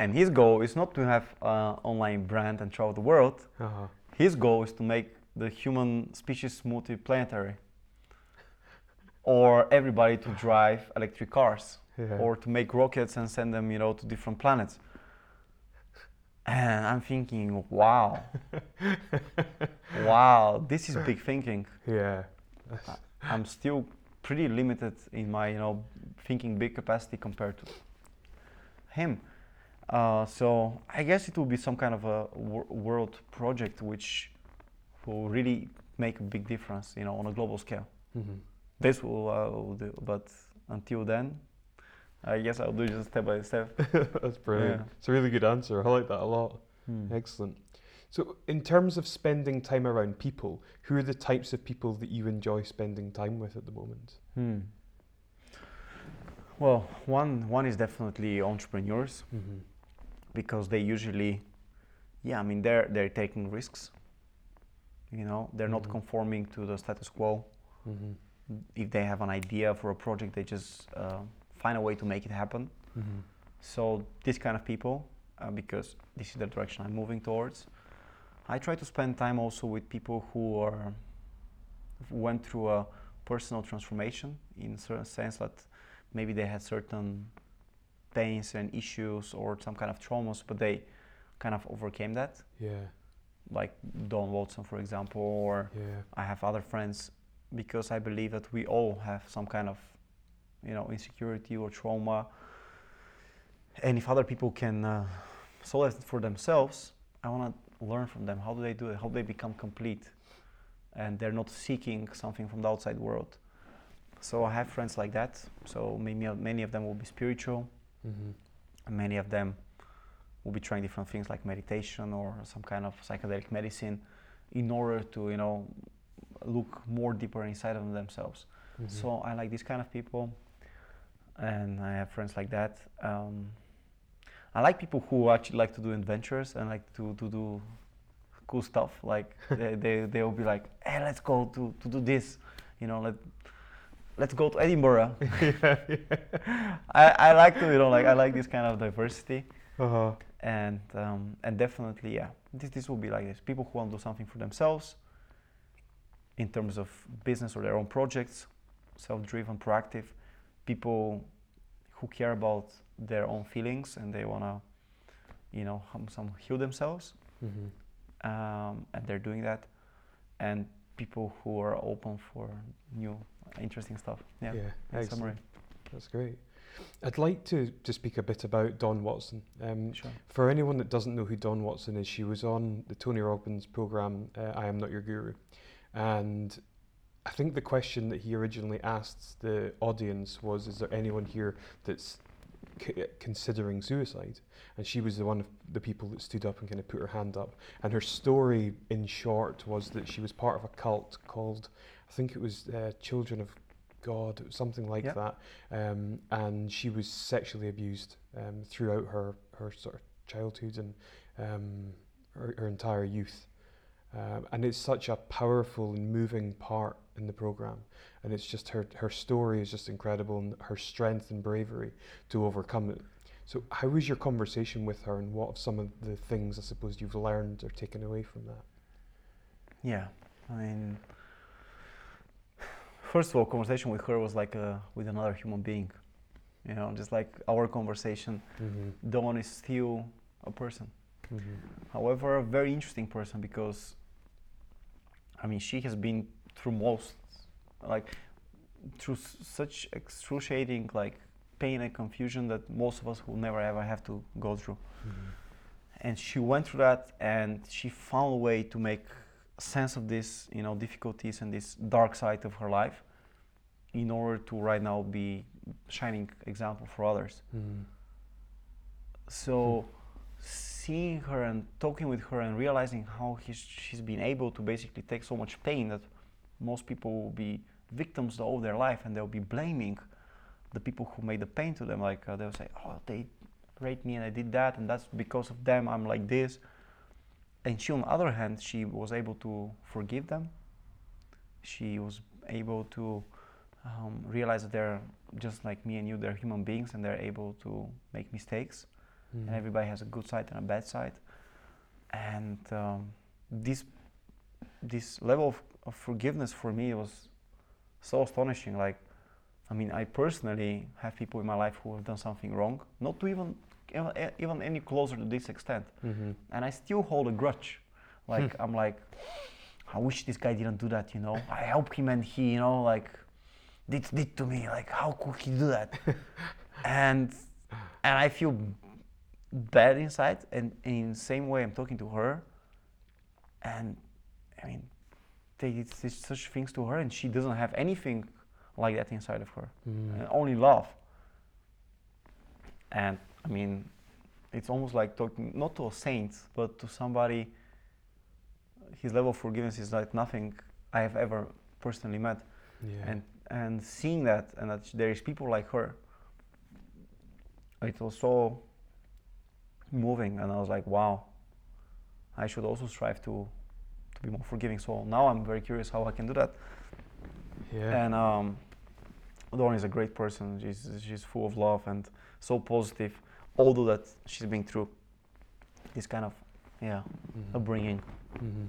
And his goal is not to have an online brand and travel the world. Uh-huh. His goal is to make the human species multiplanetary. or everybody to drive electric cars. Yeah. Or to make rockets and send them, you know, to different planets. And I'm thinking, wow. wow, this is big thinking. yeah. I'm still pretty limited in my, you know, thinking big capacity compared to him. Uh, so I guess it will be some kind of a wor- world project which will really make a big difference, you know, on a global scale. hmm This will, uh, will do, but until then, I guess I'll do just step by step. That's brilliant. Yeah. It's a really good answer. I like that a lot. Excellent. So, in terms of spending time around people, who are the types of people that you enjoy spending time with at the moment? Hmm. Well, one one is definitely entrepreneurs. Mm-hmm. because they usually yeah i mean they're they're taking risks you know they're not Mhm. conforming to the status quo Mm-hmm. if they have an idea for a project they just uh, find a way to make it happen Mm-hmm. so this kind of people uh, because this is the direction i'm moving towards i try to spend time also with people who are went through a personal transformation in a certain sense that maybe they had certain pains and issues or some kind of traumas, but they kind of overcame that. Yeah. Like Dawn Watson, for example, or Yeah. I have other friends because I believe that we all have some kind of, you know, insecurity or trauma. And if other people can uh, solve it for themselves, I want to learn from them. How do they do it? How do they become complete? And they're not seeking something from the outside world. So I have friends like that. So many, of- many of them will be spiritual. Mm-hmm. and Many of them will be trying different things like meditation or some kind of psychedelic medicine in order to, you know, look more deeper inside of themselves. Mm-hmm. So I like these kind of people, and I have friends like that. Um, I like people who actually like to do adventures and like to, to do cool stuff. Like they, they they'll be like, hey, let's go to, to do this, you know, let let's go to Edinburgh. yeah, yeah. I, I like to you know like I like this kind of diversity Uh-huh. and um, and definitely yeah this this will be like this people who want to do something for themselves in terms of business or their own projects self-driven proactive people who care about their own feelings and they want to you know some heal themselves Mm-hmm. um, and they're doing that and people who are open for new interesting stuff yeah, Yeah. in summary That's great. I'd like to, to speak a bit about Dawn Watson. Um, sure For anyone that doesn't know who Dawn Watson is, she was on the Tony Robbins program, uh, I Am Not Your Guru. And I think the question that he originally asked the audience was Is there anyone here that's c- considering suicide? And she was the one of the people that stood up and kind of put her hand up. And her story, in short, was that she was part of a cult called, I think it was uh, Children of God, something like Yeah. that. Um, and she was sexually abused um, throughout her, her sort of childhood and um, her, her entire youth. Um, and it's such a powerful and moving part in the program. And it's just her, her story is just incredible and her strength and bravery to overcome it. So, how was your conversation with her, and what are some of the things I suppose you've learned or taken away from that? Yeah, I mean, first of all, conversation with her was like a, with another human being. You know, just like our conversation. Mm-hmm. Dawn is still a person. Mm-hmm. However, a very interesting person because, I mean, she has been through most, like, through such excruciating like pain and confusion that most of us will never ever have to go through. Mm-hmm. and she went through that and she found a way to make sense of this you know difficulties and this dark side of her life in order to right now be shining example for others Mm-hmm. so seeing her and talking with her and realizing how he's, she's been able to basically take so much pain that most people will be victims all their life and they'll be blaming the people who made the pain to them. Like uh, they'll say oh they raped me and i did that and that's because of them i'm like this. And she on the other hand she was able to forgive them. She was able to um, realize that they're just like me and you they're human beings and they're able to make mistakes. Mm-hmm. and everybody has a good side and a bad side. And um, this this level of, of forgiveness for me was so astonishing. Like i mean i personally have people in my life who have done something wrong not to even even, even any closer to this extent. Mm-hmm. and i still hold a grudge. Like i'm like i wish this guy didn't do that you know? I helped him and he you know like did did to me. Like how could he do that? And and i feel bad inside. And in the same way i'm talking to her. And i mean they did such, things to her and she doesn't have anything like that inside of her Mm-hmm. and only love and i mean it's almost like talking not to a saint but to somebody his level of forgiveness is like nothing i have ever personally met Yeah. and and seeing that and that there is people like her it was so moving and i was like wow i should also strive to to be more forgiving so now i'm very curious how i can do that yeah. and um is a great person she's she's full of love and so positive although that she's been through this kind of yeah Mhm. upbringing Mhm.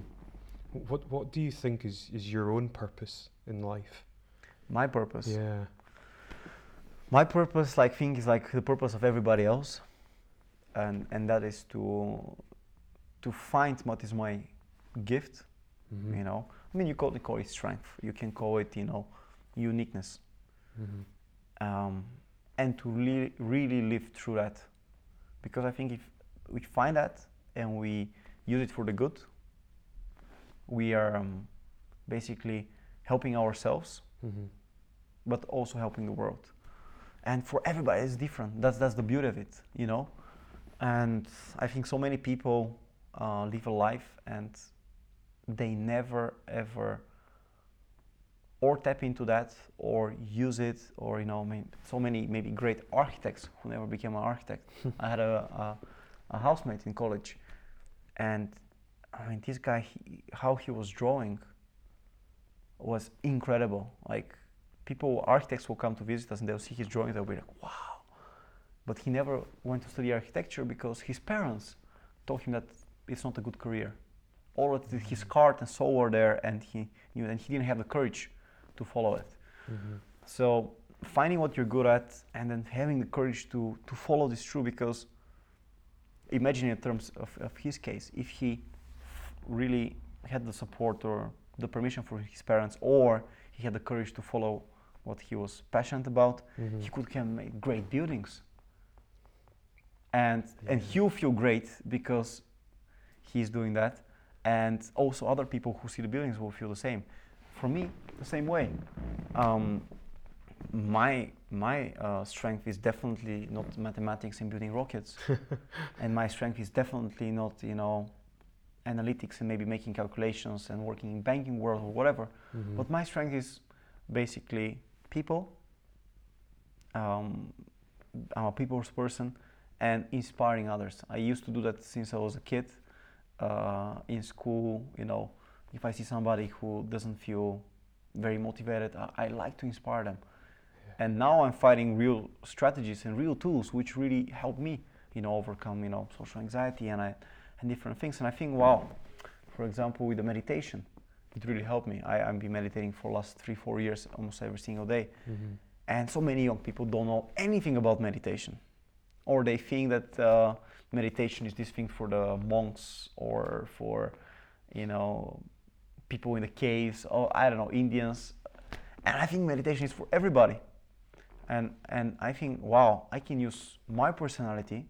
What What do you think is is your own purpose in life? My purpose. Yeah. My purpose, like, think is like the purpose of everybody else, and and that is to to find what is my gift. Mhm. You know, I mean, you call it call it strength. You can call it, you know, uniqueness, Mhm. um, and to really really live through that, because I think if we find that and we use it for the good, we are um, basically helping ourselves Mhm. but also helping the world. And for everybody, it's different. That's that's the beauty of it, you know. And I think so many people uh, live a life and they never ever or tap into that or use it or you know I mean so many maybe great architects who never became an architect. I had a, a a housemate in college and I mean this guy he, how he was drawing was incredible. Like people, architects will come to visit us and they'll see his drawings, they'll be like, wow. But he never went to study architecture because his parents told him that it's not a good career. Of his cart and soul were there and he knew and he didn't have the courage to follow it. Mhm. So finding what you're good at and then having the courage to, to follow this through because imagine in terms of, of his case, if he really had the support or the permission from his parents or he had the courage to follow what he was passionate about, Mhm. he could can make great buildings. And and he'll feel great because he's doing that. And also other people who see the buildings will feel the same. For me, the same way. Um, my my uh, strength is definitely not mathematics and building rockets, and my strength is definitely not you know analytics and maybe making calculations and working in banking world or whatever. Mhm. But my strength is basically people. Um, I'm a people's person and inspiring others. I used to do that since I was a kid. Uh, in school, you know, if I see somebody who doesn't feel very motivated, I, I like to inspire them. And now I'm finding real strategies and real tools which really help me, you know, overcome, you know, social anxiety and I, and different things. And I think, wow, for example, with the meditation, it really helped me. I, I've been meditating for last three, four years, almost every single day. Mhm. And so many young people don't know anything about meditation. Or they think that uh, meditation is this thing for the monks or for, you know, people in the caves, or I don't know, Indians. And I think meditation is for everybody. And, and I think, wow, I can use my personality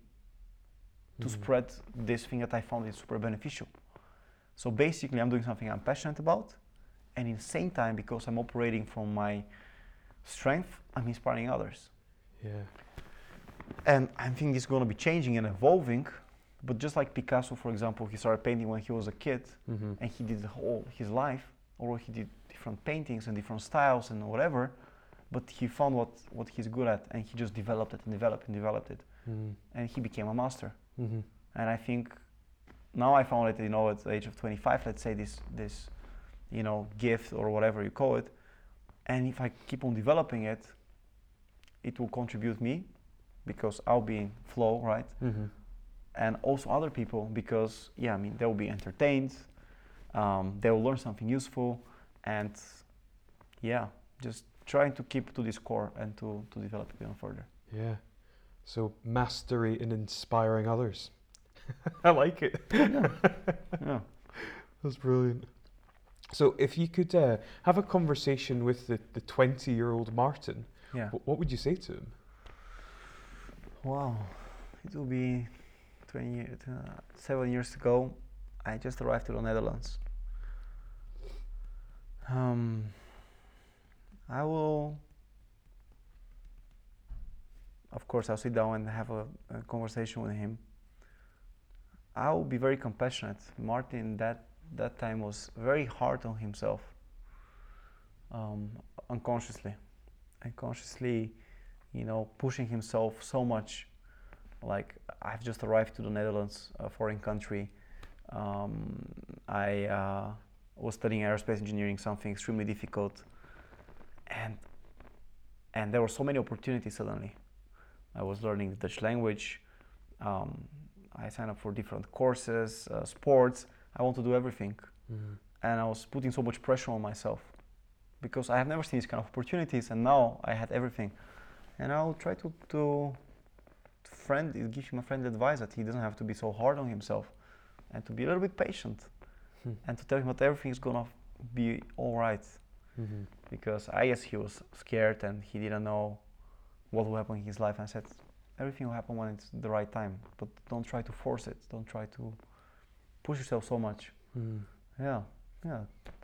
to Mhm. spread this thing that I found is super beneficial. So basically, I'm doing something I'm passionate about, and in the same time, because I'm operating from my strength, I'm inspiring others. Yeah. And I think it's going to be changing and evolving. But just like Picasso, for example, he started painting when he was a kid, Mhm. and he did the whole his life, or he did different paintings and different styles and whatever. But he found what, what he's good at, and he just developed it and developed and developed it, Mhm. and he became a master. Mhm. and I think now I found it, you know, at the age of 25, let's say this, this, you know, gift or whatever you call it, and if I keep on developing it, it will contribute me because I'll be in flow, right? Mhm. And also other people because, yeah, I mean, they'll be entertained, um, they'll learn something useful, and yeah, just trying to keep to this core and to, to develop it even further. Yeah. So mastery in inspiring others. I like it. Yeah. That's brilliant. So if you could uh, have a conversation with the, the 20 year old Martin, Yeah. wh- what would you say to him? Wow, it will be 20 years, uh, seven years ago. I just arrived to the Netherlands. Um, I will, of course, I'll sit down and have a, a conversation with him. I will be very compassionate. Martin, that that time was very hard on himself, um, unconsciously, unconsciously you know, pushing himself so much. Like I've just arrived to the Netherlands, a foreign country. Um, I uh, was studying aerospace engineering, something extremely difficult, and and there were so many opportunities suddenly. I was learning the Dutch language. Um, I signed up for different courses, uh, sports. I want to do everything, Mhm. and I was putting so much pressure on myself. because I have never seen these kind of opportunities, and now I had everything, and I'll try to to friend give him a friendly advice that he doesn't have to be so hard on himself, and to be a little bit patient, Hmm. and to tell him that everything's gonna be all right, Mm-hmm. because I guess he was scared and he didn't know what will happen in his life. And I said, everything will happen when it's the right time, but don't try to force it. Don't try to push yourself so much. Mm. Yeah, yeah,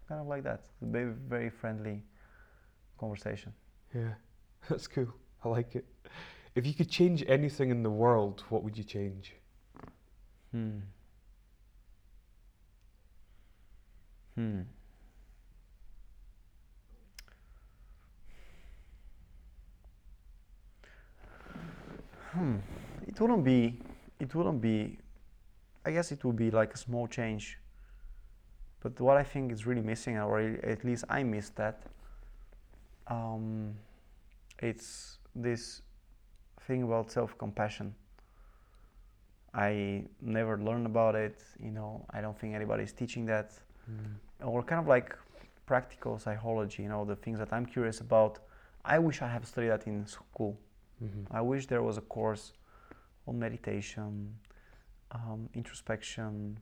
kind of like that. Very, very friendly conversation. Yeah, that's cool. I like it. If you could change anything in the world, what would you change? Hmm. Hmm. Hmm. It wouldn't be. It wouldn't be. I guess it would be like a small change. But what I think is really missing, or at least I miss that. Um, it's this thing about self-compassion. I never learned about it. You know, I don't think anybody's teaching that Mm. or kind of like practical psychology, you know, the things that I'm curious about. I wish I have studied that in school. Mm-hmm. I wish there was a course on meditation, um, introspection.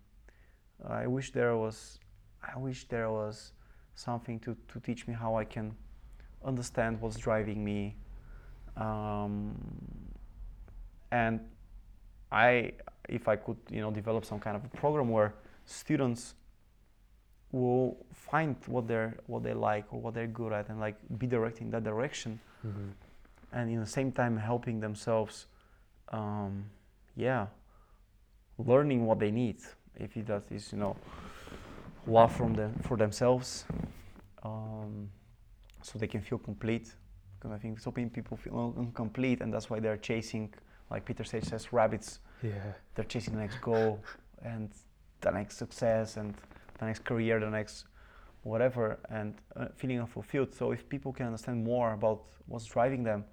I wish there was, I wish there was something to, to teach me how I can understand what's driving me. Um, and I, if I could, you know, develop some kind of a program where students will find what they're what they like or what they're good at and like be directed in that direction Mm-hmm. and in the same time helping themselves um, yeah learning what they need if it that is you know love from them for themselves um, so they can feel complete because i think so many people feel incomplete and that's why they're chasing like peter sage says rabbits Yeah. they're chasing the next goal and the next success and the next career, the next whatever, and uh, feeling unfulfilled. So if people can understand more about what's driving them,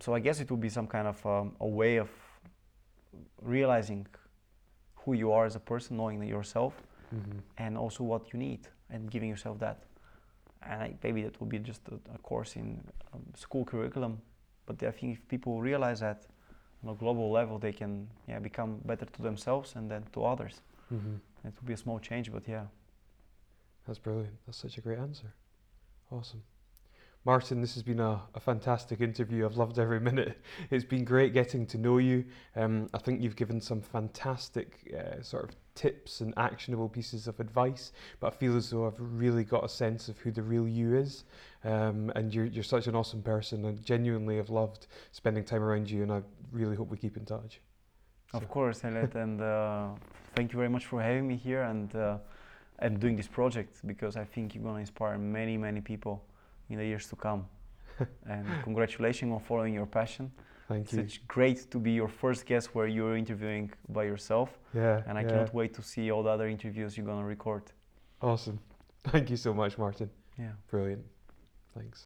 so I guess it would be some kind of um, a way of realizing who you are as a person, knowing yourself, Mm-hmm. and also what you need, and giving yourself that. And I, maybe that will be just a, a course in um, school curriculum. But I think if people realize that on a global level, they can yeah, become better to themselves and then to others. Mm-hmm. It will be a small change, but yeah. That's brilliant. That's such a great answer. Awesome. Martin, this has been a, a fantastic interview. I've loved every minute. It's been great getting to know you. Um, I think you've given some fantastic uh, sort of tips and actionable pieces of advice, but I feel as though I've really got a sense of who the real you is. Um, and you're, you're such an awesome person. I genuinely have loved spending time around you, and I really hope we keep in touch. Of So- course, Elliot, and uh, thank you very much for having me here and uh, and doing this project because I think you're gonna inspire many, many people in the years to come. and congratulations on following your passion. Thank It's you. such great to be your first guest where you're interviewing by yourself, Yeah. and I yeah. cannot wait to see all the other interviews you're gonna record. Awesome. Thank you so much, Martin. Yeah. Brilliant. Thanks.